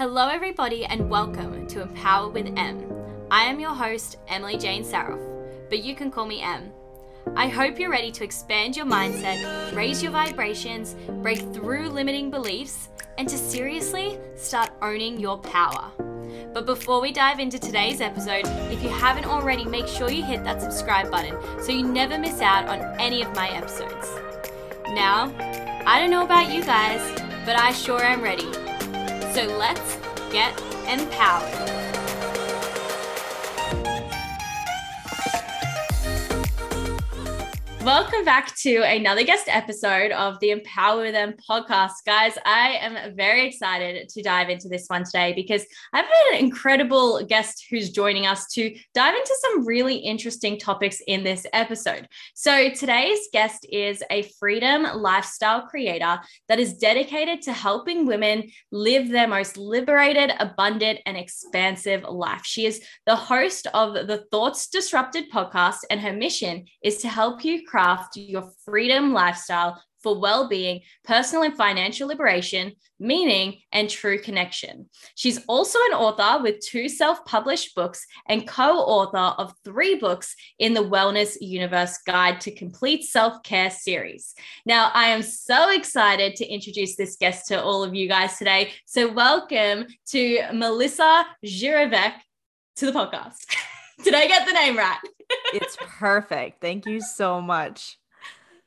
Hello, everybody, and welcome to Empower with M. I am your host, Emily Jane Saroff, but you can call me M. I hope you're ready to expand your mindset, raise your vibrations, break through limiting beliefs, and to seriously start owning your power. But before we dive into today's episode, if you haven't already, make sure you hit that subscribe button so you never miss out on any of my episodes. Now, I don't know about you guys, but I sure am ready. So let's get empowered. Welcome back to another guest episode of the Empower with M podcast. Guys, I am very excited to dive into this one today because I've had an incredible guest who's joining us to dive into some really interesting topics in this episode. So, today's guest is a freedom lifestyle creator that is dedicated to helping women live their most liberated, abundant, and expansive life. She is the host of the Thoughts Disrupted podcast, and her mission is to help you craft your freedom lifestyle for well being, personal and financial liberation, meaning, and true connection. She's also an author with two self published books and co author of three books in the Wellness Universe Guide to Complete Self Care series. Now, I am so excited to introduce this guest to all of you guys today. So, welcome to Melissa Jirevec to the podcast. Did I get the name right? It's perfect. Thank you so much.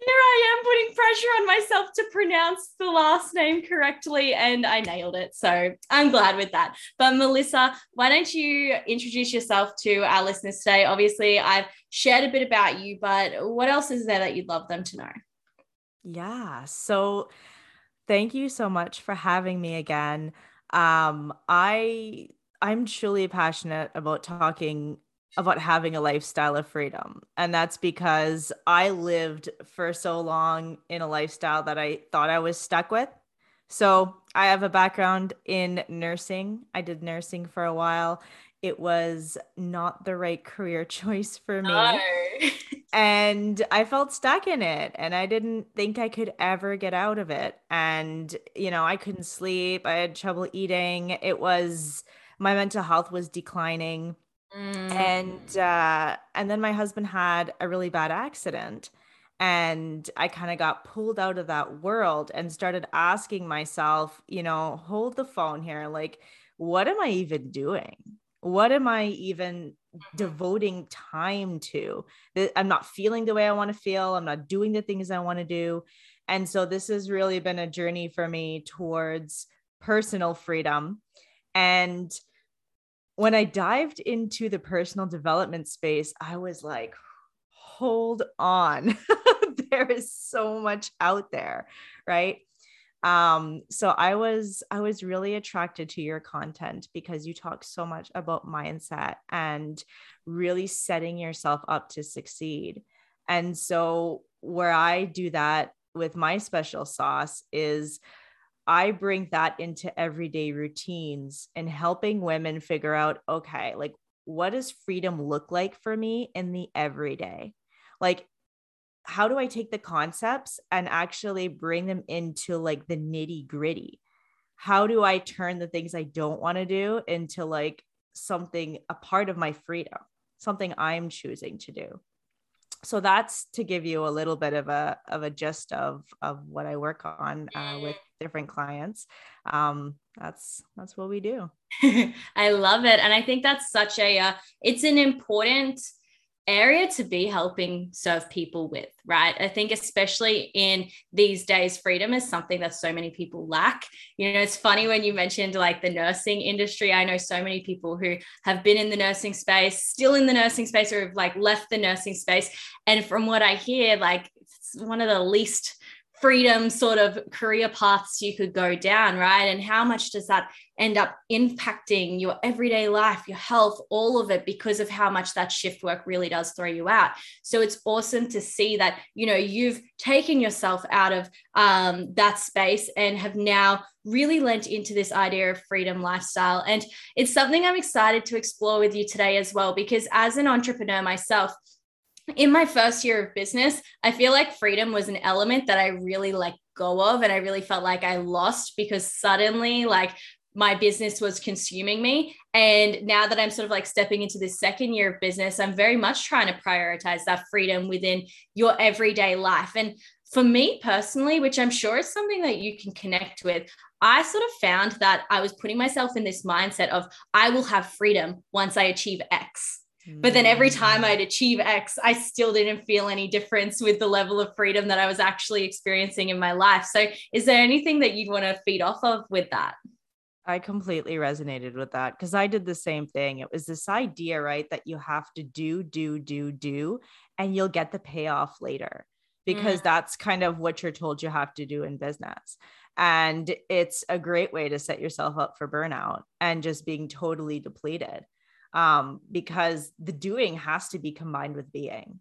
Here I am putting pressure on myself to pronounce the last name correctly, and I nailed it. So I'm glad with that. But Melissa, why don't you introduce yourself to our listeners today? Obviously, I've shared a bit about you, but what else is there that you'd love them to know? Yeah. So thank you so much for having me again. Um, I I'm truly passionate about talking about having a lifestyle of freedom. And that's because I lived for so long in a lifestyle that I thought I was stuck with. So I have a background in nursing. I did nursing for a while. It was not the right career choice for me. No. and I felt stuck in it and I didn't think I could ever get out of it. And, you know, I couldn't sleep. I had trouble eating. It was, my mental health was declining Mm. And uh, and then my husband had a really bad accident. And I kind of got pulled out of that world and started asking myself, you know, hold the phone here. Like, what am I even doing? What am I even mm-hmm. devoting time to? I'm not feeling the way I want to feel. I'm not doing the things I want to do. And so this has really been a journey for me towards personal freedom. And when I dived into the personal development space, I was like, hold on. there is so much out there, right? Um, so I was I was really attracted to your content because you talk so much about mindset and really setting yourself up to succeed. And so where I do that with my special sauce is I bring that into everyday routines and helping women figure out okay, like what does freedom look like for me in the everyday? Like, how do I take the concepts and actually bring them into like the nitty gritty? How do I turn the things I don't want to do into like something, a part of my freedom, something I'm choosing to do? so that's to give you a little bit of a of a gist of of what I work on uh, with different clients. Um, that's that's what we do. I love it, and I think that's such a uh, it's an important area to be helping serve people with, right? I think, especially in these days, freedom is something that so many people lack. You know, it's funny when you mentioned like the nursing industry. I know so many people who have been in the nursing space, still in the nursing space, or have like left the nursing space. And from what I hear, like it's one of the least freedom sort of career paths you could go down, right? And how much does that end up impacting your everyday life, your health, all of it because of how much that shift work really does throw you out. So it's awesome to see that, you know, you've taken yourself out of um, that space and have now really lent into this idea of freedom lifestyle. And it's something I'm excited to explore with you today as well, because as an entrepreneur myself, in my first year of business, I feel like freedom was an element that I really let go of and I really felt like I lost because suddenly like my business was consuming me. And now that I'm sort of like stepping into this second year of business, I'm very much trying to prioritize that freedom within your everyday life. And for me personally, which I'm sure is something that you can connect with, I sort of found that I was putting myself in this mindset of I will have freedom once I achieve X. But then every time mm. I'd achieve X, I still didn't feel any difference with the level of freedom that I was actually experiencing in my life. So, is there anything that you'd want to feed off of with that? I completely resonated with that because I did the same thing. It was this idea, right, that you have to do, do, do, do, and you'll get the payoff later because mm. that's kind of what you're told you have to do in business. And it's a great way to set yourself up for burnout and just being totally depleted um, because the doing has to be combined with being.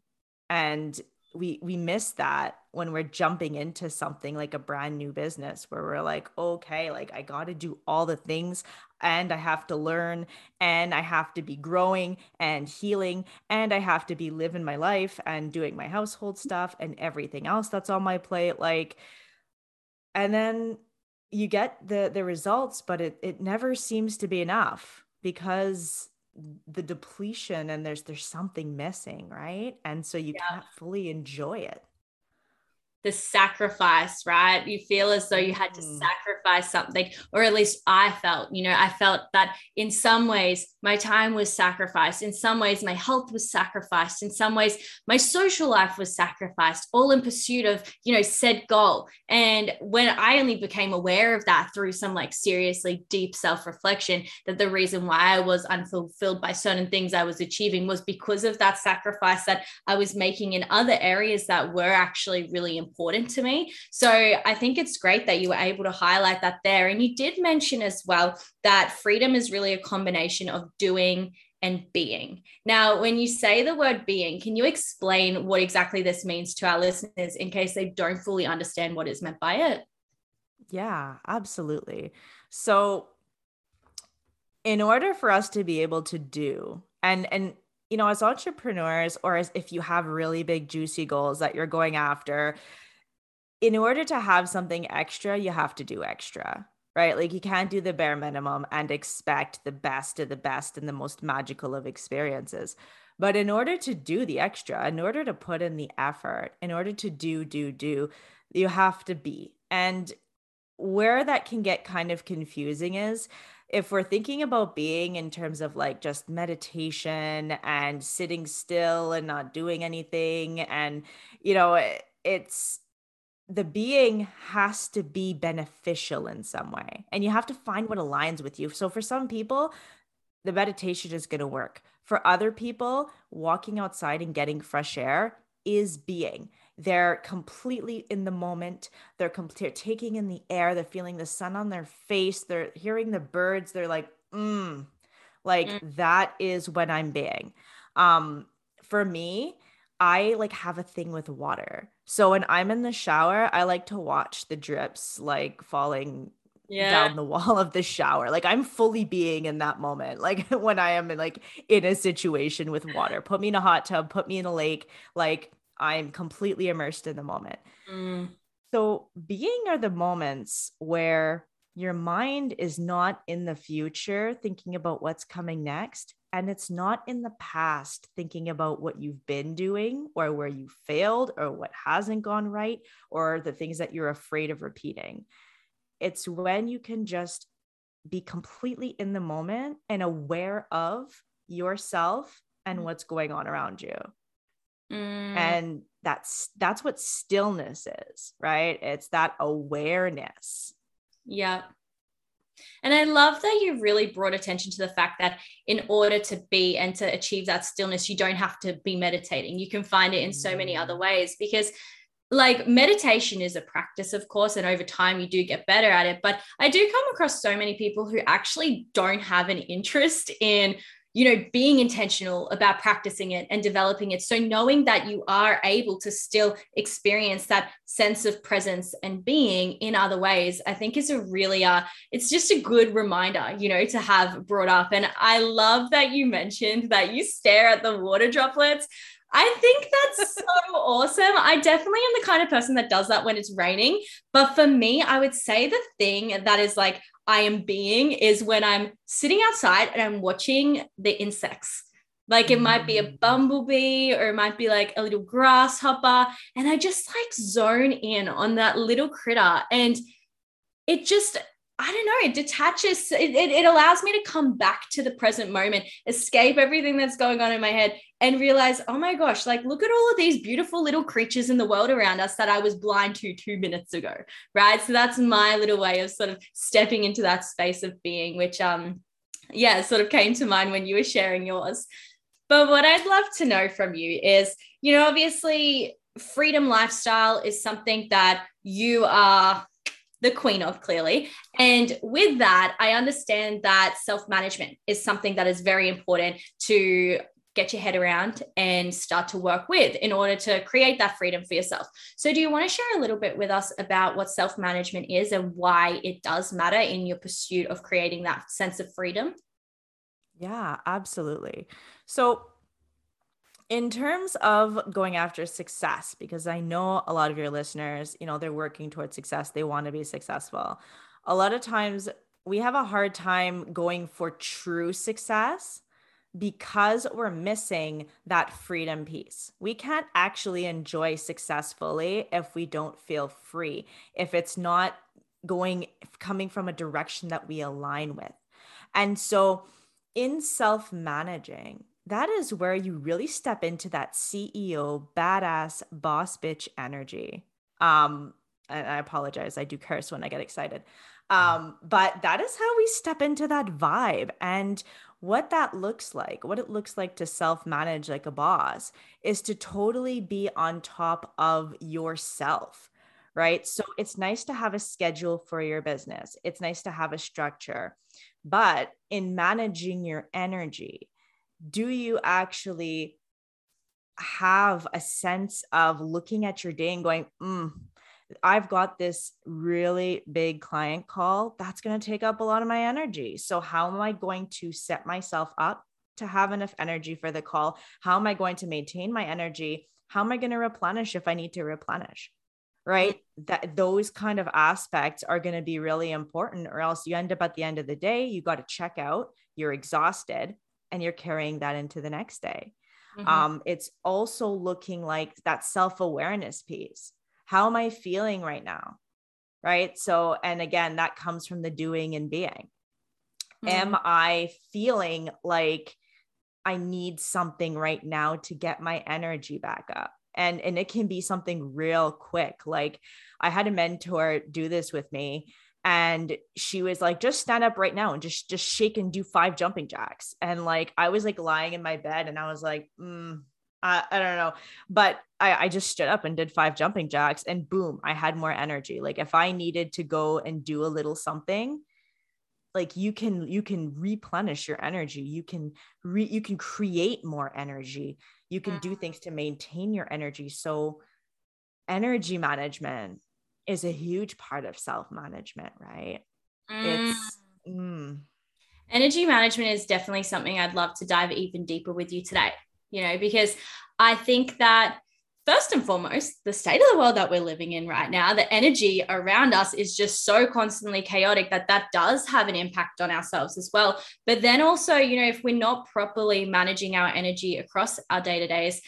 And we we miss that when we're jumping into something like a brand new business where we're like okay like i got to do all the things and i have to learn and i have to be growing and healing and i have to be living my life and doing my household stuff and everything else that's on my plate like and then you get the the results but it it never seems to be enough because the depletion and there's there's something missing right and so you yeah. can't fully enjoy it the sacrifice, right? You feel as though you had to mm. sacrifice something, or at least I felt, you know, I felt that in some ways my time was sacrificed. In some ways, my health was sacrificed. In some ways, my social life was sacrificed, all in pursuit of, you know, said goal. And when I only became aware of that through some like seriously deep self reflection, that the reason why I was unfulfilled by certain things I was achieving was because of that sacrifice that I was making in other areas that were actually really important important to me. So I think it's great that you were able to highlight that there. And you did mention as well that freedom is really a combination of doing and being. Now, when you say the word being, can you explain what exactly this means to our listeners in case they don't fully understand what is meant by it? Yeah, absolutely. So, in order for us to be able to do, and and you know, as entrepreneurs, or as if you have really big juicy goals that you're going after, in order to have something extra, you have to do extra, right? Like you can't do the bare minimum and expect the best of the best and the most magical of experiences. But in order to do the extra, in order to put in the effort, in order to do, do, do, you have to be. And where that can get kind of confusing is if we're thinking about being in terms of like just meditation and sitting still and not doing anything and you know eh, it's the being has to be beneficial in some way and you have to find what aligns with you. So for some people the meditation is going to work. For other people walking outside and getting fresh air is being they're completely in the moment they're, com- they're taking in the air they're feeling the sun on their face they're hearing the birds they're like mm like mm. that is when i'm being um for me I like have a thing with water. So when I'm in the shower, I like to watch the drips like falling yeah. down the wall of the shower. Like I'm fully being in that moment. Like when I am in like in a situation with water. Put me in a hot tub, put me in a lake, like I'm completely immersed in the moment. Mm. So being are the moments where your mind is not in the future thinking about what's coming next and it's not in the past thinking about what you've been doing or where you failed or what hasn't gone right or the things that you're afraid of repeating. It's when you can just be completely in the moment and aware of yourself and mm. what's going on around you. Mm. And that's that's what stillness is, right? It's that awareness. Yeah. And I love that you really brought attention to the fact that in order to be and to achieve that stillness, you don't have to be meditating. You can find it in so many other mm. ways because like meditation is a practice of course and over time you do get better at it but i do come across so many people who actually don't have an interest in you know being intentional about practicing it and developing it so knowing that you are able to still experience that sense of presence and being in other ways i think is a really uh it's just a good reminder you know to have brought up and i love that you mentioned that you stare at the water droplets I think that's so awesome. I definitely am the kind of person that does that when it's raining. But for me, I would say the thing that is like, I am being is when I'm sitting outside and I'm watching the insects. Like it might be a mm. bumblebee or it might be like a little grasshopper. And I just like zone in on that little critter. And it just, I don't know, it detaches, it, it, it, allows me to come back to the present moment, escape everything that's going on in my head, and realize, oh my gosh, like look at all of these beautiful little creatures in the world around us that I was blind to two minutes ago. Right. So that's my little way of sort of stepping into that space of being, which, um, yeah, sort of came to mind when you were sharing yours. But what I'd love to know from you is, you know, obviously, freedom lifestyle is something that you are the queen of clearly. And with that, I understand that self management is something that is very important to get your head around and start to work with in order to create that freedom for yourself. So, do you want to share a little bit with us about what self management is and why it does matter in your pursuit of creating that sense of freedom? Yeah, absolutely. So, in terms of going after success because i know a lot of your listeners you know they're working towards success they want to be successful a lot of times we have a hard time going for true success because we're missing that freedom piece. We can't actually enjoy successfully if we don't feel free, if it's not going coming from a direction that we align with. And so in self-managing, that is where you really step into that CEO badass boss bitch energy. Um, and I apologize, I do curse when I get excited. Um, but that is how we step into that vibe. And what that looks like, what it looks like to self manage like a boss, is to totally be on top of yourself, right? So it's nice to have a schedule for your business, it's nice to have a structure. But in managing your energy, do you actually have a sense of looking at your day and going, mm, I've got this really big client call that's going to take up a lot of my energy. So, how am I going to set myself up to have enough energy for the call? How am I going to maintain my energy? How am I going to replenish if I need to replenish? Right. That those kind of aspects are going to be really important, or else you end up at the end of the day, you got to check out, you're exhausted, and you're carrying that into the next day. Mm-hmm. Um, it's also looking like that self awareness piece. How am I feeling right now? Right. So, and again, that comes from the doing and being. Mm-hmm. Am I feeling like I need something right now to get my energy back up? And, and it can be something real quick. Like I had a mentor do this with me and she was like just stand up right now and just just shake and do five jumping jacks. And like i was like lying in my bed and i was like mm, I, I don't know. But I, I just stood up and did five jumping jacks and boom i had more energy. Like if i needed to go and do a little something like you can you can replenish your energy. You can re, you can create more energy. You can do mm-hmm. things to maintain your energy. So energy management is a huge part of self management, right? Mm. It's mm. energy management is definitely something I'd love to dive even deeper with you today, you know, because I think that first and foremost, the state of the world that we're living in right now, the energy around us is just so constantly chaotic that that does have an impact on ourselves as well. But then also, you know, if we're not properly managing our energy across our day to days,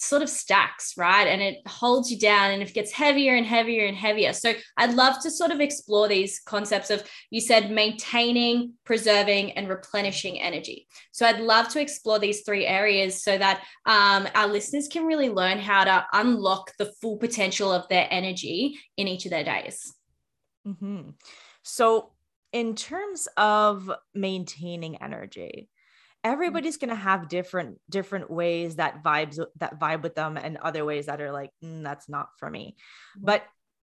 sort of stacks, right? And it holds you down and it gets heavier and heavier and heavier. So I'd love to sort of explore these concepts of, you said, maintaining, preserving, and replenishing energy. So I'd love to explore these three areas so that um, our listeners can really learn how to unlock the full potential of their energy in each of their days. Mm-hmm. So, in terms of maintaining energy. Everybody's going to have different different ways that vibes that vibe with them and other ways that are like mm, that's not for me. Mm-hmm. but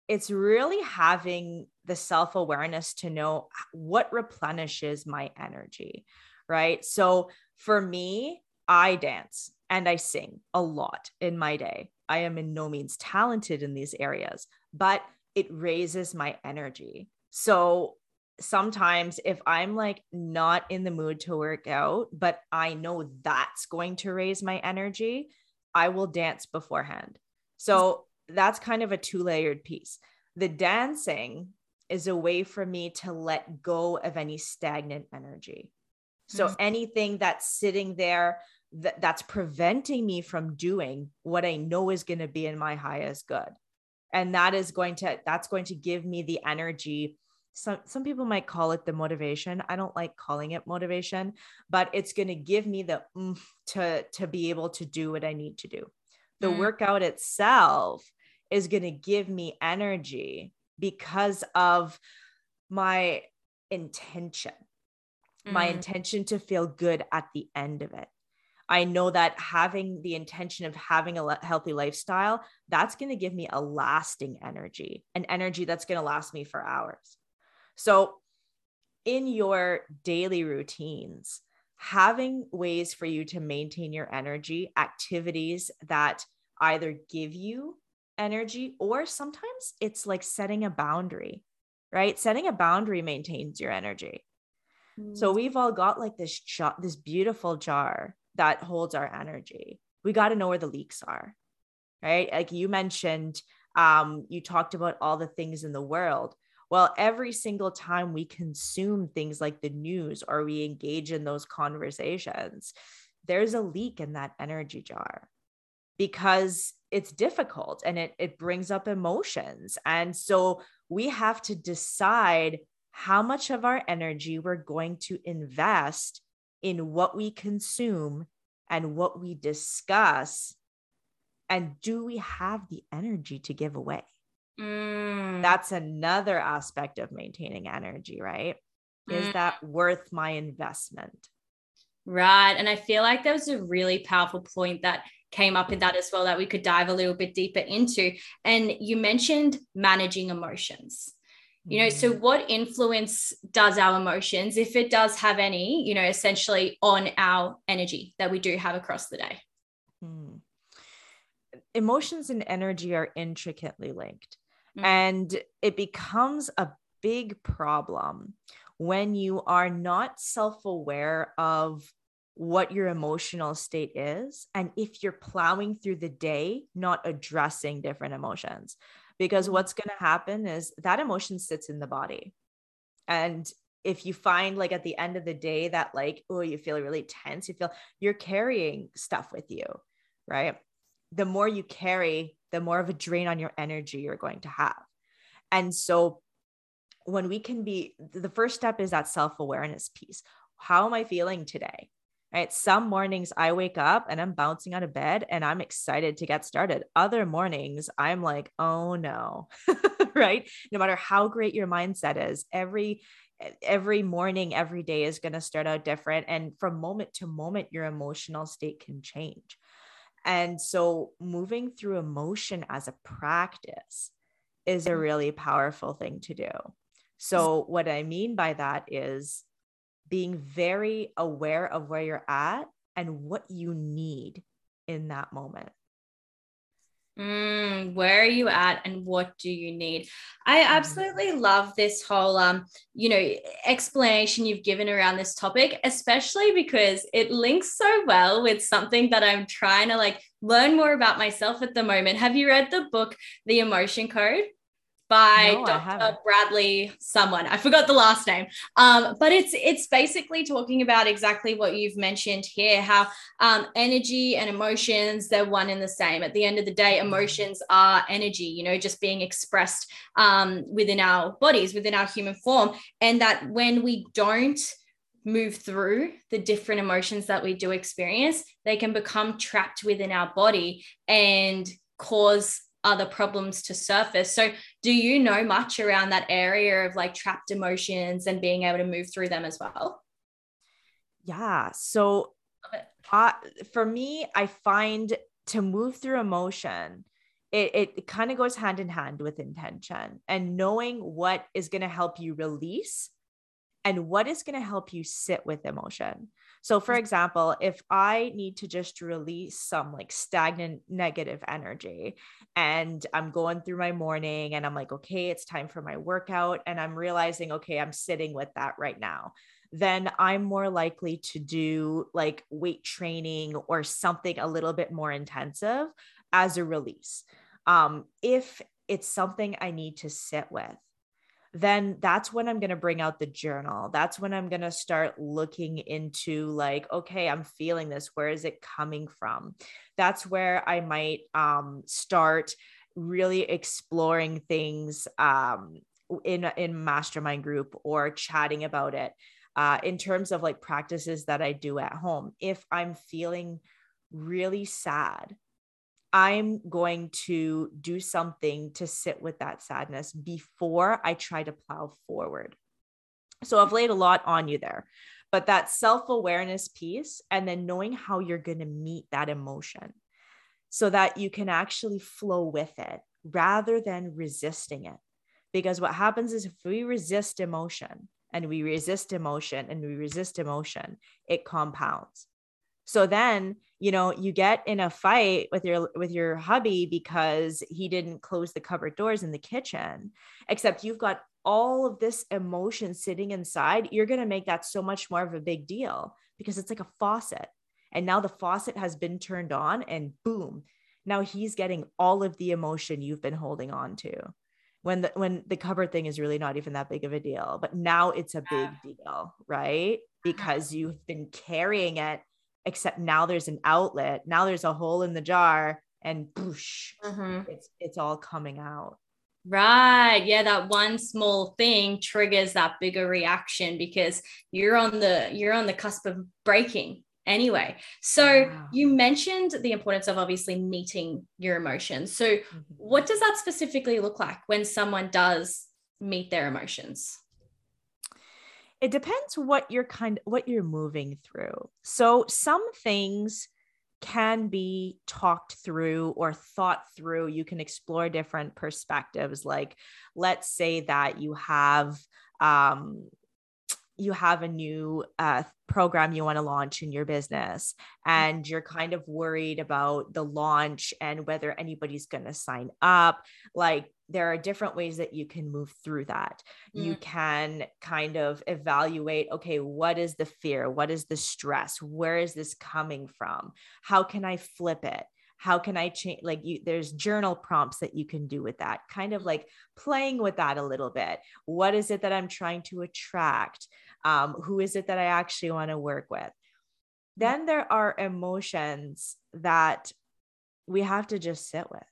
it's really having the self-awareness to know what replenishes my energy right? So for me i dance and i sing a lot in my day. I am in no means talented in these areas but it raises my energy. So sometimes if I'm like not in the mood to work out, but I know that's going to raise my energy, I will dance beforehand. So that's kind of a two layered piece. The dancing is a way for me to let go of any stagnant energy. So mm-hmm. anything that's sitting there that, that's preventing me from doing what I know is going to be in my highest good. And that is going to that's going to give me the energy some some people might call it the motivation i don't like calling it motivation but it's going to give me the to to be able to do what i need to do the mm. workout itself is going to give me energy because of my intention mm. my intention to feel good at the end of it I know that having the intention of having a healthy lifestyle, that's going to give me a lasting energy, an energy that's going to last me for hours. So, in your daily routines, having ways for you to maintain your energy, activities that either give you energy or sometimes it's like setting a boundary, right? Setting a boundary maintains your energy. Mm. So we've all got like this jar, this beautiful jar that holds our energy. We got to know where the leaks are, right? Like you mentioned, um, you talked about all the things in the world. Well, every single time we consume things like the news or we engage in those conversations, there's a leak in that energy jar because it's difficult and it, it brings up emotions. And so we have to decide how much of our energy we're going to invest in what we consume and what we discuss. And do we have the energy to give away? Mm. That's another aspect of maintaining energy, right? Mm. Is that worth my investment? Right. And I feel like there was a really powerful point that came up in that as well that we could dive a little bit deeper into. And you mentioned managing emotions. You know, so mm. what influence does our emotions, if it does have any, you know, essentially on our energy that we do have across the day? Hmm. Emotions and energy are intricately linked. Mm-hmm. And it becomes a big problem when you are not self aware of what your emotional state is. And if you're plowing through the day, not addressing different emotions, because mm-hmm. what's going to happen is that emotion sits in the body. And if you find like at the end of the day that like, oh, you feel really tense, you feel you're carrying stuff with you, right? The more you carry, the more of a drain on your energy you're going to have. And so when we can be the first step is that self-awareness piece. How am I feeling today? Right. Some mornings I wake up and I'm bouncing out of bed and I'm excited to get started. Other mornings I'm like, oh no. right. No matter how great your mindset is, every every morning, every day is going to start out different. And from moment to moment, your emotional state can change. And so moving through emotion as a practice is a really powerful thing to do. So, what I mean by that is being very aware of where you're at and what you need in that moment. Mm, where are you at and what do you need? I mm-hmm. absolutely love this whole um, you know, explanation you've given around this topic, especially because it links so well with something that I'm trying to like learn more about myself at the moment. Have you read the book The Emotion Code? By no, Dr. Bradley someone. I forgot the last name. Um, but it's it's basically talking about exactly what you've mentioned here, how um, energy and emotions, they're one and the same. At the end of the day, mm-hmm. emotions are energy, you know, just being expressed um, within our bodies, within our human form. And that when we don't move through the different emotions that we do experience, they can become trapped within our body and cause other problems to surface. So, do you know much around that area of like trapped emotions and being able to move through them as well? Yeah. So, uh, for me, I find to move through emotion, it, it kind of goes hand in hand with intention and knowing what is going to help you release and what is going to help you sit with emotion. So, for example, if I need to just release some like stagnant negative energy and I'm going through my morning and I'm like, okay, it's time for my workout, and I'm realizing, okay, I'm sitting with that right now, then I'm more likely to do like weight training or something a little bit more intensive as a release. Um, if it's something I need to sit with, then that's when I'm going to bring out the journal. That's when I'm going to start looking into, like, okay, I'm feeling this. Where is it coming from? That's where I might um, start really exploring things um, in in mastermind group or chatting about it uh, in terms of like practices that I do at home. If I'm feeling really sad, I'm going to do something to sit with that sadness before I try to plow forward. So I've laid a lot on you there, but that self awareness piece and then knowing how you're going to meet that emotion so that you can actually flow with it rather than resisting it. Because what happens is if we resist emotion and we resist emotion and we resist emotion, it compounds. So then, you know, you get in a fight with your with your hubby because he didn't close the cupboard doors in the kitchen, except you've got all of this emotion sitting inside, you're going to make that so much more of a big deal because it's like a faucet. And now the faucet has been turned on and boom, now he's getting all of the emotion you've been holding on to when the when the cupboard thing is really not even that big of a deal. But now it's a big deal right? Uh-huh. Because you've been carrying it except now there's an outlet now there's a hole in the jar and boosh mm-hmm. it's it's all coming out Right. Yeah, that one small thing triggers that bigger reaction because you're on the you're on the cusp of breaking anyway. So wow. you mentioned the importance of obviously meeting your emotions. So mm-hmm. what does that specifically look like when someone does meet their emotions? It depends what you're kind what you're moving through. So some things can be talked through or thought through. You can explore different perspectives. Like, let's say that you have um, you have a new uh, program you want to launch in your business and you're kind of worried about the launch and whether anybody's going to sign up like there are different ways that you can move through that. Mm. you can kind of evaluate okay what is the fear? What is the stress? Where is this coming from? How can i flip it? How can i change like you there's journal prompts that you can do with that kind of like playing with that a little bit. What is it that i'm trying to attract? Um, who is it that I actually want to work with? Then there are emotions that we have to just sit with.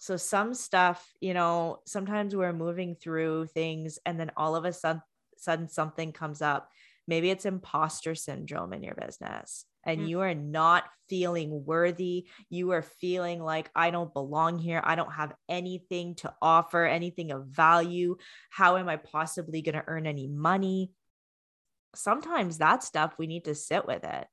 So, some stuff, you know, sometimes we're moving through things and then all of a sudden, sudden something comes up. Maybe it's imposter syndrome in your business and mm. you are not feeling worthy. You are feeling like, I don't belong here. I don't have anything to offer, anything of value. How am I possibly going to earn any money? Sometimes that stuff we need to sit with it.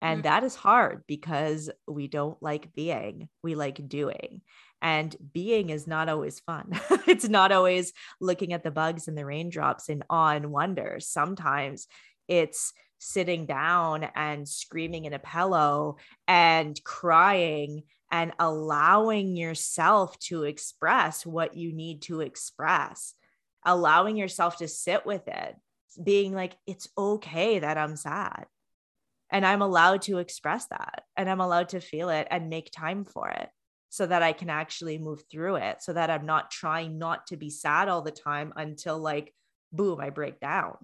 And mm. that is hard because we don't like being, we like doing. And being is not always fun. it's not always looking at the bugs and the raindrops in awe and wonder. Sometimes it's sitting down and screaming in a pillow and crying and allowing yourself to express what you need to express, allowing yourself to sit with it, being like, it's okay that I'm sad. And I'm allowed to express that and I'm allowed to feel it and make time for it so that I can actually move through it, so that I'm not trying not to be sad all the time until like, boom, I break down.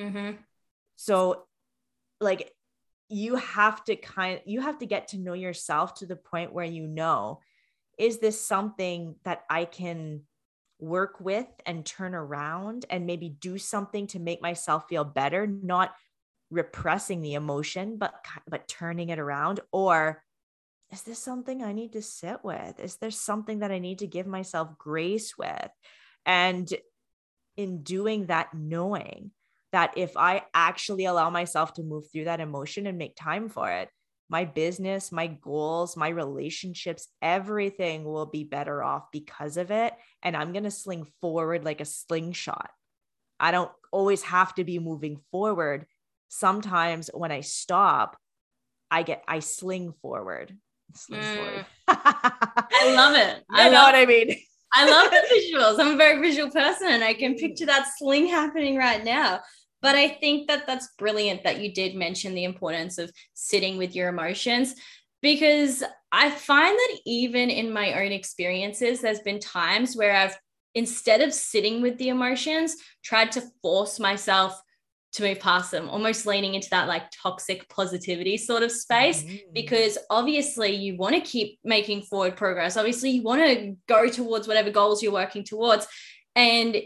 Mm-hmm. So, like, you have to kind you have to get to know yourself to the point where you know is this something that I can work with and turn around and maybe do something to make myself feel better not repressing the emotion but but turning it around or is this something I need to sit with is there something that I need to give myself grace with and in doing that knowing that if I actually allow myself to move through that emotion and make time for it, my business, my goals, my relationships, everything will be better off because of it. And I'm going to sling forward like a slingshot. I don't always have to be moving forward. Sometimes when I stop, I get, I sling forward. Mm. I love it. I know what I mean. I love the visuals. I'm a very visual person and I can picture that sling happening right now. But I think that that's brilliant that you did mention the importance of sitting with your emotions because I find that even in my own experiences, there's been times where I've instead of sitting with the emotions, tried to force myself to move past them, almost leaning into that like toxic positivity sort of space. Mm-hmm. Because obviously, you want to keep making forward progress. Obviously, you want to go towards whatever goals you're working towards. And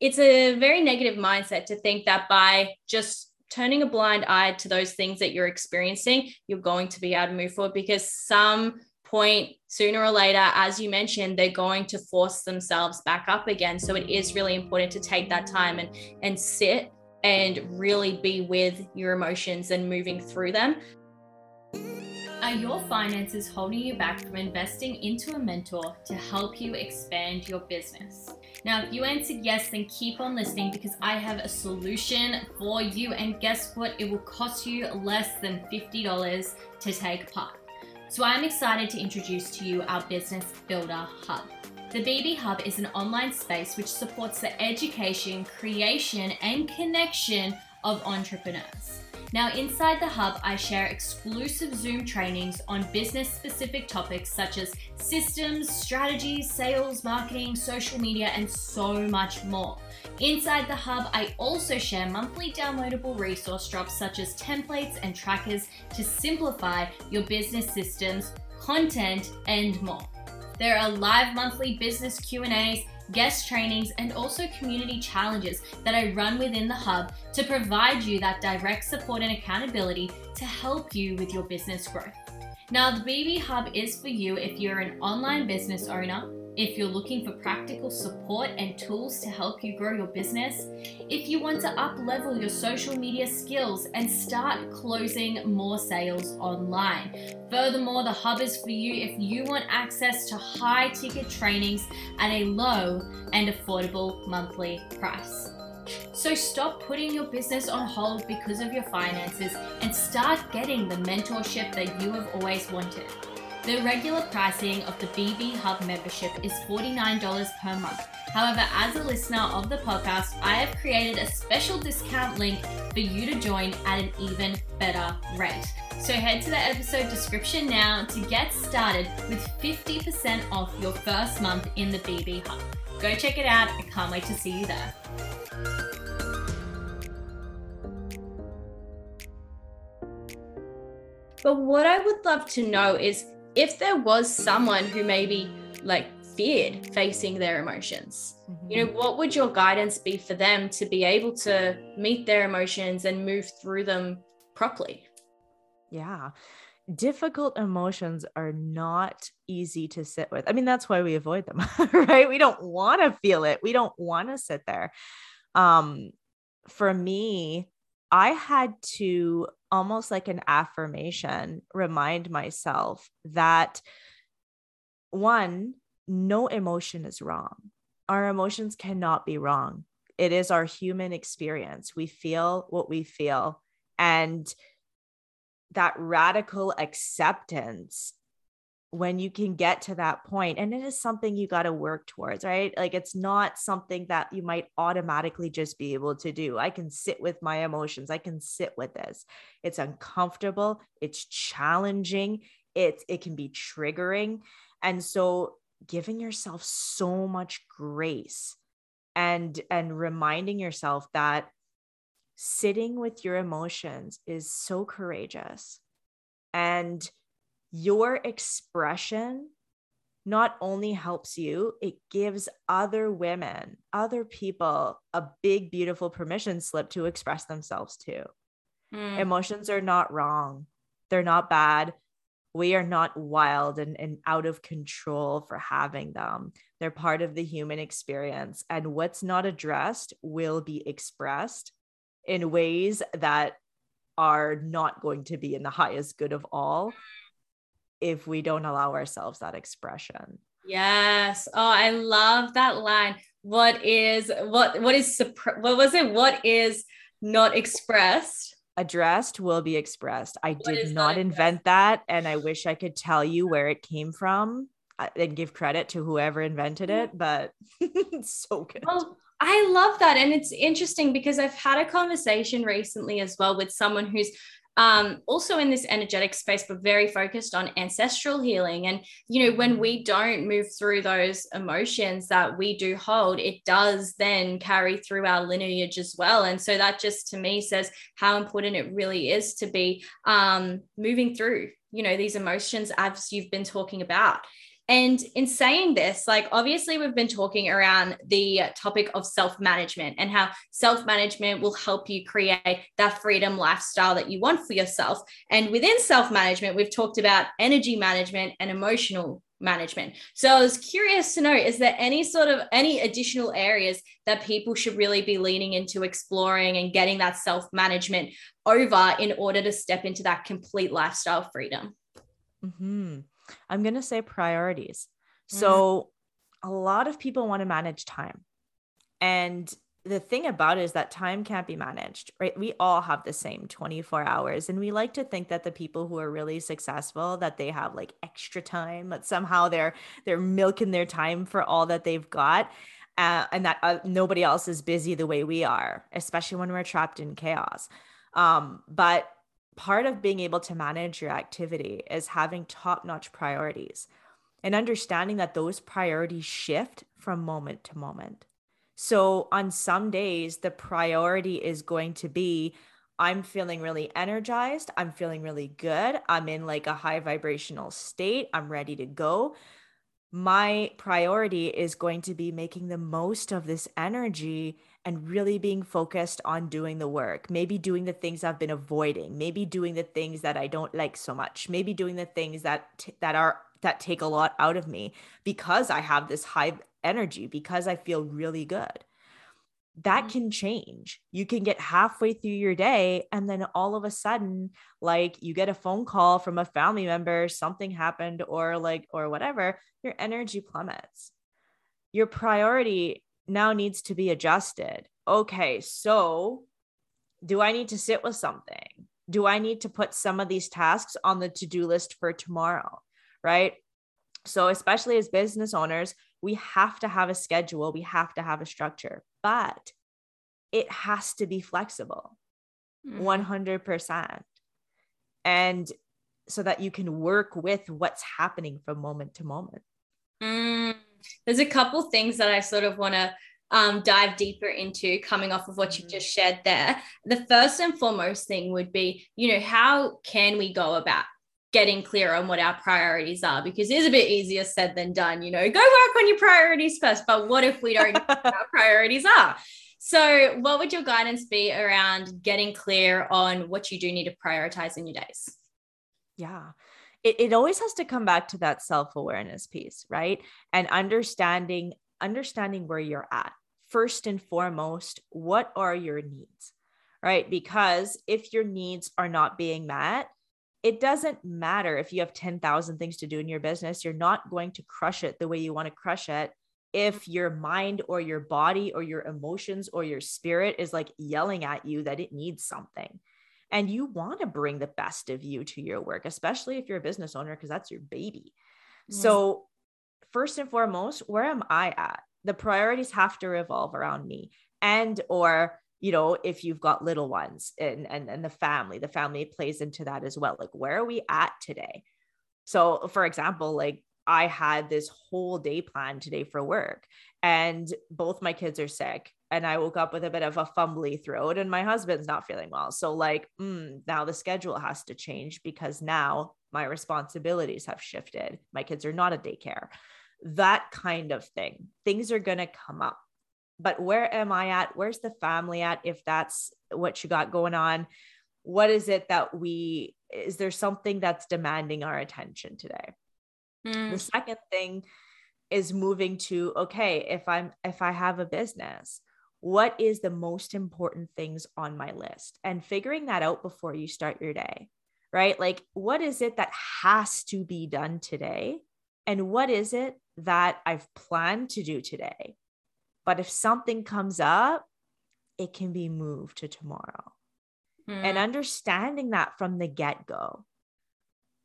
it's a very negative mindset to think that by just turning a blind eye to those things that you're experiencing, you're going to be able to move forward because some point sooner or later as you mentioned they're going to force themselves back up again so it is really important to take that time and and sit and really be with your emotions and moving through them are your finances holding you back from investing into a mentor to help you expand your business? Now, if you answered yes, then keep on listening because I have a solution for you. And guess what? It will cost you less than $50 to take part. So I'm excited to introduce to you our Business Builder Hub. The BB Hub is an online space which supports the education, creation, and connection of entrepreneurs. Now, inside the hub, I share exclusive Zoom trainings on business specific topics such as systems, strategies, sales, marketing, social media, and so much more. Inside the hub, I also share monthly downloadable resource drops such as templates and trackers to simplify your business systems, content, and more. There are live monthly business Q&As guest trainings, and also community challenges that I run within the hub to provide you that direct support and accountability to help you with your business growth. Now, the BB Hub is for you if you're an online business owner if you're looking for practical support and tools to help you grow your business, if you want to up level your social media skills and start closing more sales online. Furthermore, the hub is for you if you want access to high ticket trainings at a low and affordable monthly price. So stop putting your business on hold because of your finances and start getting the mentorship that you have always wanted. The regular pricing of the BB Hub membership is $49 per month. However, as a listener of the podcast, I have created a special discount link for you to join at an even better rate. So head to the episode description now to get started with 50% off your first month in the BB Hub. Go check it out. I can't wait to see you there. But what I would love to know is if there was someone who maybe like feared facing their emotions mm-hmm. you know what would your guidance be for them to be able to meet their emotions and move through them properly? Yeah. Difficult emotions are not easy to sit with. I mean that's why we avoid them right? We don't want to feel it. We don't want to sit there. Um for me I had to almost like an affirmation remind myself that one, no emotion is wrong. Our emotions cannot be wrong. It is our human experience. We feel what we feel. And that radical acceptance when you can get to that point and it is something you got to work towards right? Like it's not something that you might automatically just be able to do. I can sit with my emotions i can sit with this. It's uncomfortable it's challenging it it can be triggering and so giving yourself so much grace and and reminding yourself that sitting with your emotions is so courageous and your expression not only helps you, it gives other women, other people a big, beautiful permission slip to express themselves too. Mm. Emotions are not wrong, they're not bad. We are not wild and, and out of control for having them. They're part of the human experience. And what's not addressed will be expressed in ways that are not going to be in the highest good of all if we don't allow ourselves that expression. Yes. Oh, I love that line. What is what what is what was it? What is not expressed? Addressed will be expressed. I what did not invent that and I wish I could tell you where it came from uh, and give credit to whoever invented it, but it's so good. Well, I love that and it's interesting because I've had a conversation recently as well with someone who's um, also in this energetic space, but very focused on ancestral healing. And, you know, when we don't move through those emotions that we do hold, it does then carry through our lineage as well. And so that just to me says how important it really is to be um, moving through, you know, these emotions as you've been talking about. And in saying this, like obviously, we've been talking around the topic of self management and how self management will help you create that freedom lifestyle that you want for yourself. And within self management, we've talked about energy management and emotional management. So I was curious to know is there any sort of any additional areas that people should really be leaning into exploring and getting that self management over in order to step into that complete lifestyle freedom? Mm-hmm. I'm going to say priorities. Mm-hmm. So, a lot of people want to manage time. And the thing about it is that time can't be managed, right? We all have the same 24 hours and we like to think that the people who are really successful that they have like extra time, that somehow they're they're milking their time for all that they've got. Uh, and that uh, nobody else is busy the way we are, especially when we're trapped in chaos. Um, but part of being able to manage your activity is having top notch priorities and understanding that those priorities shift from moment to moment. So, on some days, the priority is going to be I'm feeling really energized. I'm feeling really good. I'm in like a high vibrational state. I'm ready to go. My priority is going to be making the most of this energy and really being focused on doing the work, maybe doing the things I've been avoiding, maybe doing the things that I don't like so much, maybe doing the things that t- that are that take a lot out of me because I have this high energy because I feel really good. That mm-hmm. can change. You can get halfway through your day and then all of a sudden like you get a phone call from a family member, something happened or like or whatever, your energy plummets. Your priority now needs to be adjusted. Okay, so do I need to sit with something? Do I need to put some of these tasks on the to do list for tomorrow? Right. So, especially as business owners, we have to have a schedule, we have to have a structure, but it has to be flexible mm-hmm. 100%. And so that you can work with what's happening from moment to moment. Mm, there's a couple things that I sort of want to um, dive deeper into coming off of what mm-hmm. you've just shared there. The first and foremost thing would be, you know, how can we go about getting clear on what our priorities are? Because it is a bit easier said than done, you know, go work on your priorities first. But what if we don't know what our priorities are? So, what would your guidance be around getting clear on what you do need to prioritize in your days? Yeah it, it always has to come back to that self-awareness piece right? And understanding understanding where you're at. First and foremost what are your needs right? Because if your needs are not being met it doesn't matter if you have 10,000 things to do in your business. You're not going to crush it the way you want to crush it if your mind or your body or your emotions or your spirit is like yelling at you that it needs something and you want to bring the best of you to your work especially if you're a business owner because that's your baby. So first and foremost where am i at? The priorities have to revolve around me and or you know if you've got little ones and and, and the family the family plays into that as well. Like where are we at today? So for example like I had this whole day planned today for work, and both my kids are sick. And I woke up with a bit of a fumbly throat, and my husband's not feeling well. So, like, mm, now the schedule has to change because now my responsibilities have shifted. My kids are not at daycare. That kind of thing. Things are going to come up. But where am I at? Where's the family at? If that's what you got going on, what is it that we, is there something that's demanding our attention today? Mm. The second thing is moving to okay, if I'm if I have a business, what is the most important things on my list and figuring that out before you start your day. Right? Like what is it that has to be done today? And what is it that I've planned to do today? But if something comes up, it can be moved to tomorrow. Mm. And understanding that from the get go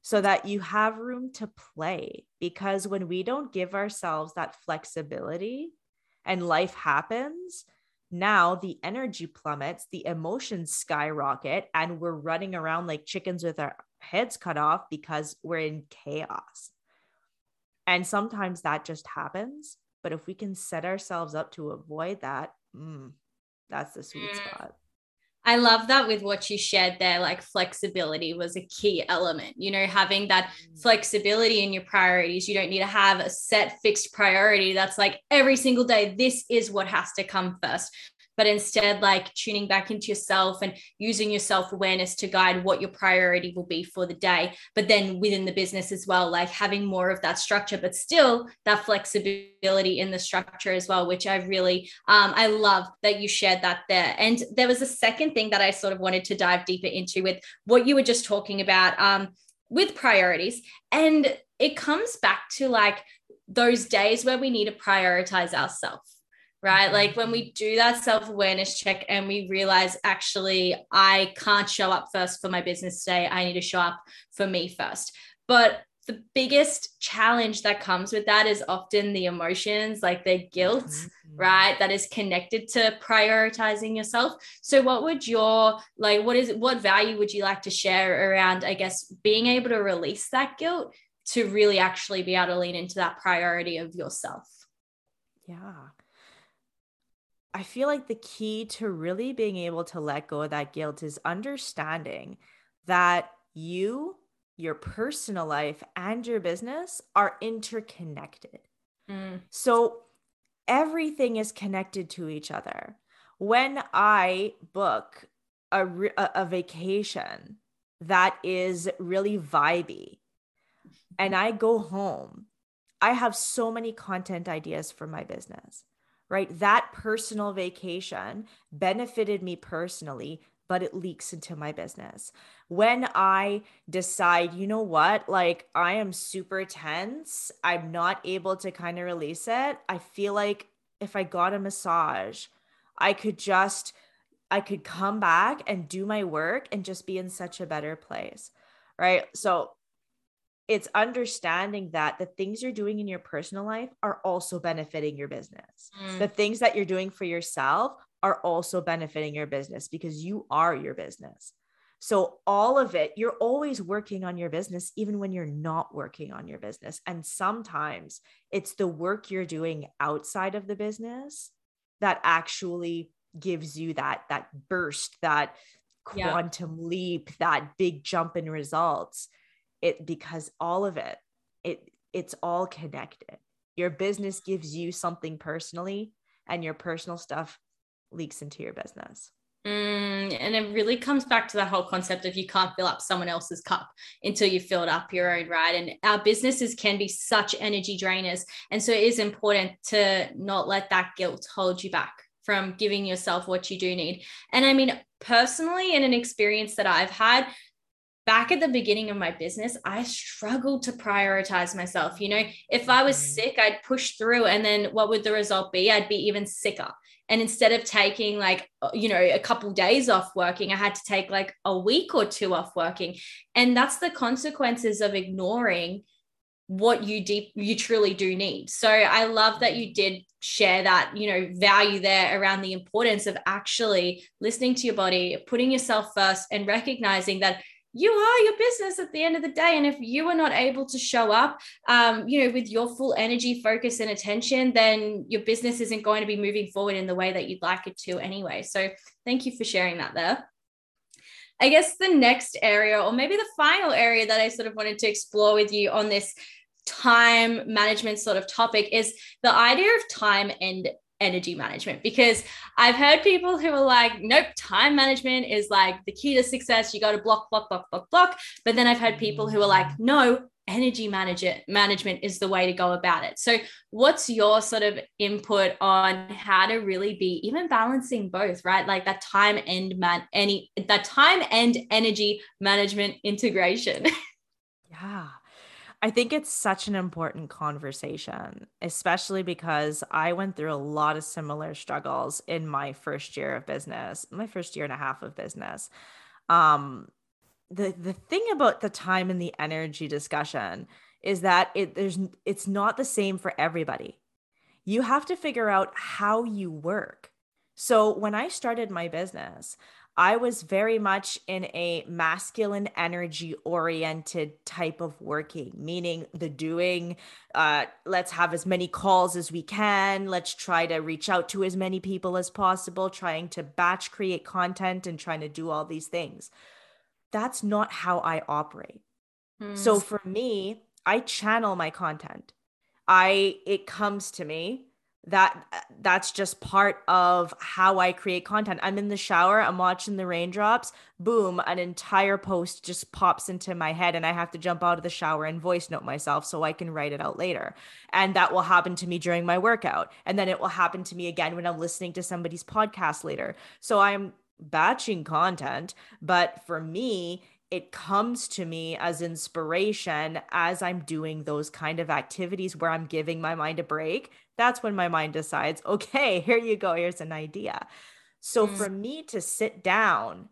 so that you have room to play. Because when we don't give ourselves that flexibility and life happens, now the energy plummets, the emotions skyrocket, and we're running around like chickens with our heads cut off because we're in chaos. And sometimes that just happens. But if we can set ourselves up to avoid that, mm, that's the sweet mm. spot. I love that with what you shared there. Like flexibility was a key element, you know, having that mm. flexibility in your priorities. You don't need to have a set fixed priority that's like every single day, this is what has to come first but instead like tuning back into yourself and using your self awareness to guide what your priority will be for the day. But then within the business as well, like having more of that structure, but still that flexibility in the structure as well, which I really, um, I love that you shared that there. And there was a second thing that I sort of wanted to dive deeper into with what you were just talking about um, with priorities. And it comes back to like those days where we need to prioritize ourselves right? Like when we do that self awareness check and we realize, actually, I can't show up first for my business today. I need to show up for me first. But the biggest challenge that comes with that is often the emotions, like the guilt, mm-hmm. right? That is connected to prioritizing yourself. So, what would your like, what is what value would you like to share around, I guess, being able to release that guilt to really actually be able to lean into that priority of yourself? Yeah. I feel like the key to really being able to let go of that guilt is understanding that you, your personal life, and your business are interconnected. Mm. So everything is connected to each other. When I book a, a, vacation that is really vibey and I go home, I have so many content ideas for my business right? That personal vacation benefited me personally, but it leaks into my business. When I decide, you know what, like I am super tense, I'm not able to kind of release it. I feel like if I got a massage, I could just I could come back and do my work and just be in such a better place. Right? So it's understanding that the things you're doing in your personal life are also benefiting your business. Mm. The things that you're doing for yourself are also benefiting your business because you are your business. So, all of it, you're always working on your business, even when you're not working on your business. And sometimes it's the work you're doing outside of the business that actually gives you that that burst that quantum yeah. leap that big jump in results it because all of it it it's all connected your business gives you something personally and your personal stuff leaks into your business Mm, and it really comes back to that whole concept of you can't fill up someone else's cup until you filled up your own, right? And our businesses can be such energy drainers. And so it is important to not let that guilt hold you back from giving yourself what you do need. And I mean, personally, in an experience that I've had, back at the beginning of my business, I struggled to prioritize myself. You know, if I was mm-hmm. sick, I'd push through. And then what would the result be? I'd be even sicker. And instead of taking like, uh, you know, a couple days off working, I had to take like a week or two off working. And that's the consequences of ignoring what you deep you truly do need. So I love that you did share that, you know, value there around the importance of actually listening to your body, putting yourself first and recognizing that you are your business at the end of the day. And if you are not able to show up um, you know with your full energy focus and attention then your business isn't going to be moving forward in the way that you'd like it to anyway. So thank you for sharing that there. I guess the next area or maybe the final area that i sort of wanted to explore with you on this time management sort of topic is the idea of time and energy management because I've heard people who are like, nope, time management is like the key to success. You got to block, block, block, block, block. But then I've heard people who are like, no, energy manager management is the way to go about it. So what's your sort of input on how to really be even balancing both, right? Like that time and man any that time and energy management integration. Yeah. I think it's such an important conversation, especially because I went through a lot of similar struggles in my first year of business, my first year and a half of business. Um, the the thing about the time and the energy discussion is that it there's it's not the same for everybody. You have to figure out how you work. So when I started my business, I was very much in a masculine energy oriented type of working, meaning the doing, uh, let's have as many calls as we can. Let's try to reach out to as many people as possible, trying to batch create content and trying to do all these things. That's not how I operate. Mm. So for me, I channel my content. I it comes to me that that's just part of how I create content. I'm in the shower, I'm watching the raindrops, boom, an entire post just pops into my head and I have to jump out of the shower and voice note myself so I can write it out later. And that will happen to me during my workout. And then it will happen to me again when I'm listening to somebody's podcast later. So I'm batching content, but for me, it comes to me as inspiration as I'm doing those kind of activities where I'm giving my mind a break. That's when my mind decides, okay, here you go. Here's an idea. So mm. for me to sit down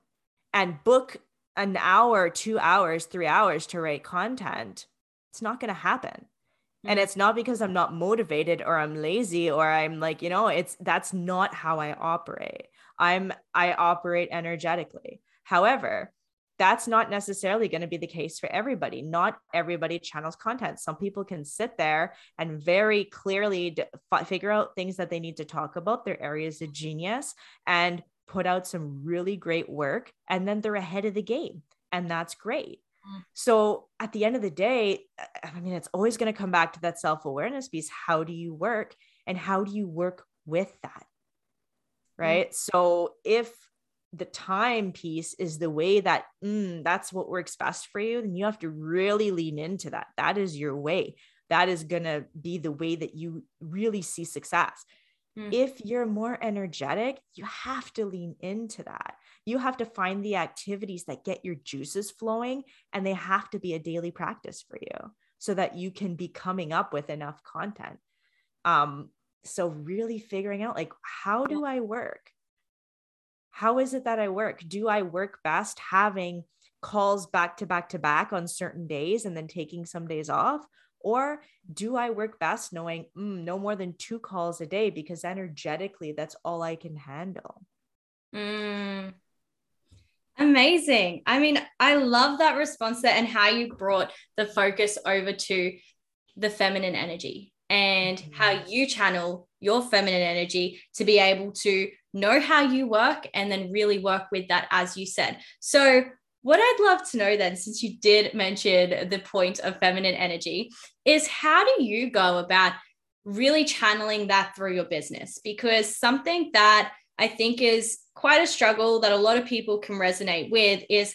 and book an hour, two hours, three hours to write content, it's not going to happen. Mm. And it's not because I'm not motivated or I'm lazy or I'm like, you know, it's that's not how I operate. I'm I operate energetically. However, that's not necessarily going to be the case for everybody. Not everybody channels content. Some people can sit there and very clearly d- figure out things that they need to talk about, their areas of genius, and put out some really great work. And then they're ahead of the game. And that's great. Mm. So at the end of the day, I mean, it's always going to come back to that self awareness piece. How do you work? And how do you work with that? Mm. Right. Mm. So if the time piece is the way that mm, that's what works best for you, then you have to really lean into that. That is your way. That is going to be the way that you really see success. Mm. If you're more energetic, you have to lean into that. You have to find the activities that get your juices flowing, and they have to be a daily practice for you so that you can be coming up with enough content. Um, so, really figuring out like, how do I work? How is it that I work? Do I work best having calls back to back to back on certain days and then taking some days off? Or do I work best knowing mm, no more than two calls a day because energetically that's all I can handle? Mm. Amazing. I mean, I love that response there and how you brought the focus over to the feminine energy and mm-hmm. how you channel your feminine energy to be able to know how you work and then really work with that, as you said. So, what I'd love to know then, since you did mention the point of feminine energy, is how do you go about really channeling that through your business? Because something that I think is quite a struggle that a lot of people can resonate with is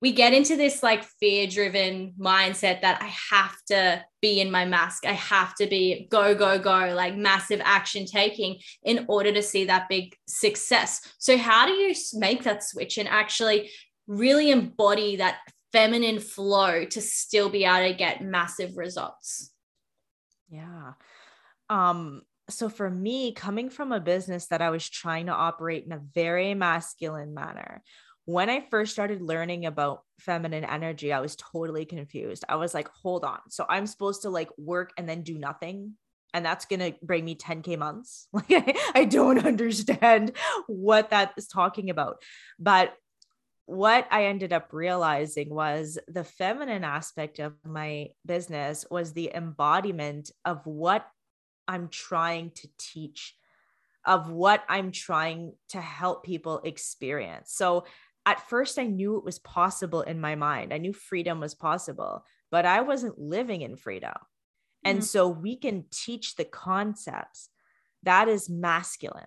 we get into this like fear driven mindset that I have to be in my mask. I have to be go, go, go, like massive action taking in order to see that big success. So, how do you make that switch and actually really embody that feminine flow to still be able to get massive results? Yeah. Um, so for me, coming from a business that I was trying to operate in a very masculine manner, when I first started learning about feminine energy, I was totally confused. I was like, hold on. So I'm supposed to like work and then do nothing. And that's going to bring me 10K months. Like, I, I don't understand what that is talking about. But what I ended up realizing was the feminine aspect of my business was the embodiment of what I'm trying to teach, of what I'm trying to help people experience. So at first I knew it was possible in my mind. I knew freedom was possible, but I wasn't living in freedom. And mm-hmm. so we can teach the concepts that is masculine,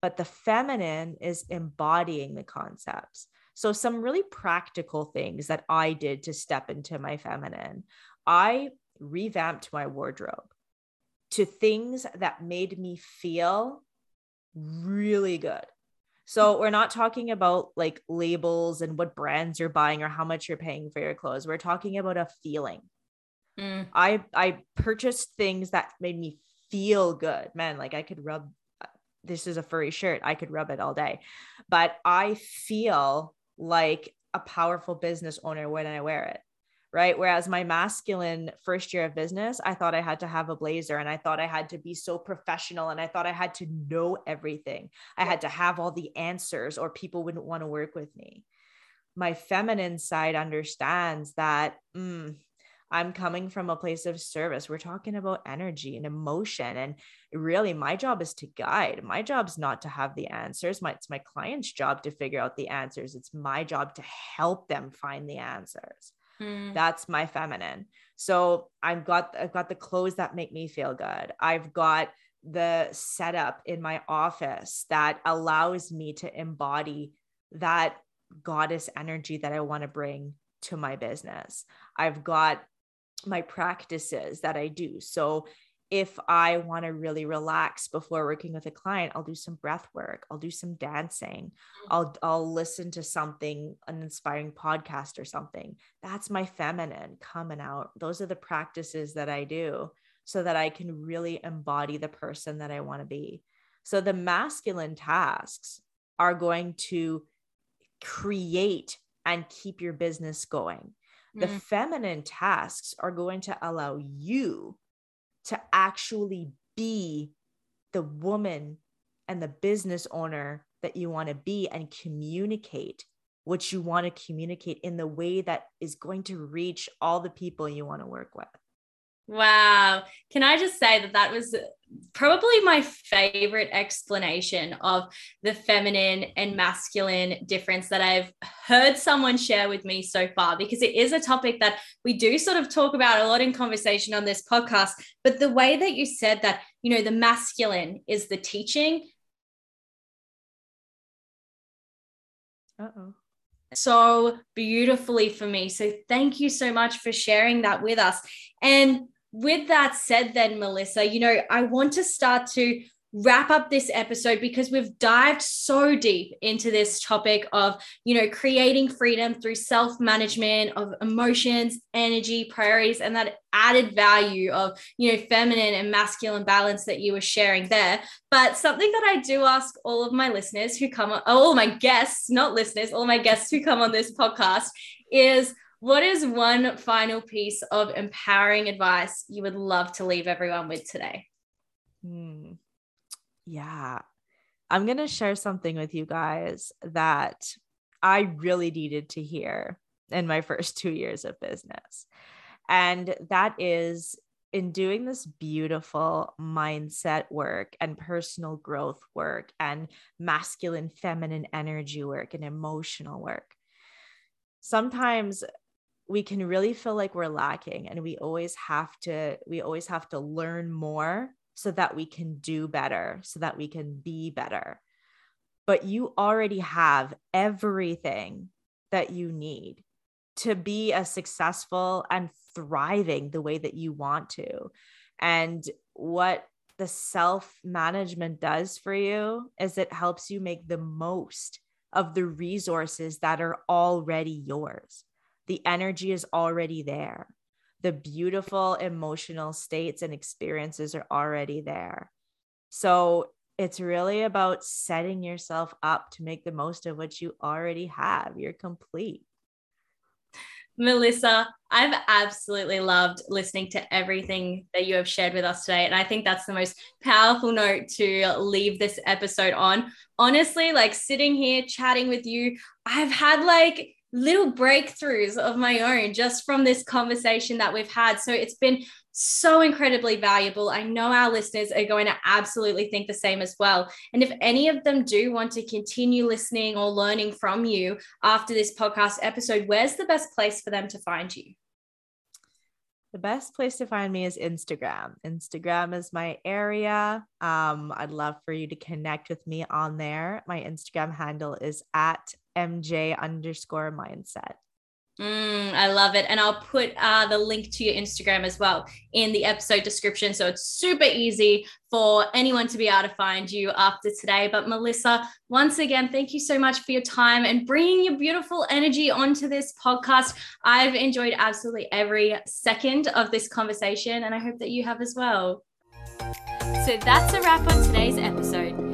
but the feminine is embodying the concepts. So, some really practical things that I did to step into my feminine, I revamped my wardrobe to things that made me feel really good. So we're not talking about like labels and what brands you're buying or how much you're paying for your clothes. We're talking about a feeling. Mm. I I purchased things that made me feel good. Man, like I could rub this is a furry shirt. I could rub it all day. But I feel like a powerful business owner when I wear it. Right? Whereas my masculine first year of business, I thought I had to have a blazer and I thought I had to be so professional and I thought I had to know everything. I had to have all the answers or people wouldn't want to work with me. My feminine side understands that mm, I'm coming from a place of service. We're talking about energy and emotion. And really, my job is to guide. My job's not to have the answers. My, it's my client's job to figure out the answers. It's my job to help them find the answers. Mm. That's my feminine. So I've got I've got the clothes that make me feel good. I've got the setup in my office that allows me to embody that goddess energy that I want to bring to my business. I've got my practices that I do. So if I want to really relax before working with a client, I'll do some breath work, I'll do some dancing, mm. I'll I'll listen to something an inspiring podcast or something. That's my feminine coming out. Those are the practices that I do so that I can really embody the person that I want to be. So the masculine tasks are going to create and keep your business going. The mm. feminine tasks are going to allow you to actually be the woman and the business owner that you want to be and communicate what you want to communicate in the way that is going to reach all the people you want to work with. Wow. Can I just say that that was probably my favorite explanation of the feminine and masculine difference that I've heard someone share with me so far, because it is a topic that we do sort of talk about a lot in conversation on this podcast. But the way that you said that, you know, the masculine is the teaching. Uh oh so beautifully for me. So thank you so much for sharing that with us. And with that said, then, Melissa, you know, I want to start to wrap up this episode because we've dived so deep into this topic of you know creating freedom through self-management of emotions energy priorities and that added value of you know feminine and masculine balance that you were sharing there. But something that i do ask all of my listeners who come on oh, all my guests not listeners all my guests who come on this podcast is what is one final piece of empowering advice you would love to leave everyone with today? Hmm. Yeah. I'm going to share something with you guys that I really needed to hear in my first two years of business. And that is in doing this beautiful mindset work and personal growth work and masculine, feminine energy work and emotional work. Sometimes we can really feel like we're lacking and we always have to we always have to learn more so that we can do better so that we can be better. But you already have everything that you need to be as successful and thriving the way that you want to. And what the self management does for you is it helps you make the most of the resources that are already yours the energy is already there. The beautiful emotional states and experiences are already there. So it's really about setting yourself up to make the most of what you already have. You're complete. Melissa, I've absolutely loved listening to everything that you have shared with us today. And I think that's the most powerful note to leave this episode on. Honestly, like sitting here chatting with you, I've had like little breakthroughs of my own just from this conversation that we've had. So it's been so incredibly valuable. I know our listeners are going to absolutely think the same as well. And if any of them do want to continue listening or learning from you after this podcast episode, where's the best place for them to find you? The best place to find me is Instagram. Instagram is my area. Um, I'd love for you to connect with me on there. My Instagram handle is at MJ underscore mindset. Mm, I love it. And I'll put uh, the link to your Instagram as well in the episode description. So it's super easy for anyone to be able to find you after today. But Melissa, once again, thank you so much for your time and bringing your beautiful energy onto this podcast. I've enjoyed absolutely every second of this conversation, and I hope that you have as well. So that's a wrap on today's episode.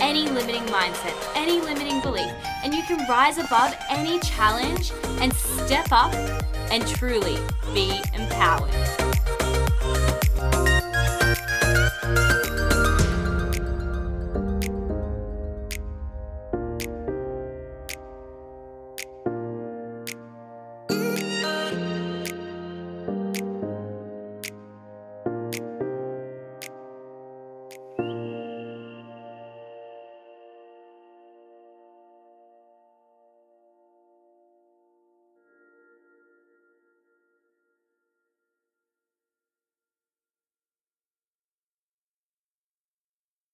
any limiting mindset, any limiting belief, and you can rise above any challenge and step up and truly be empowered.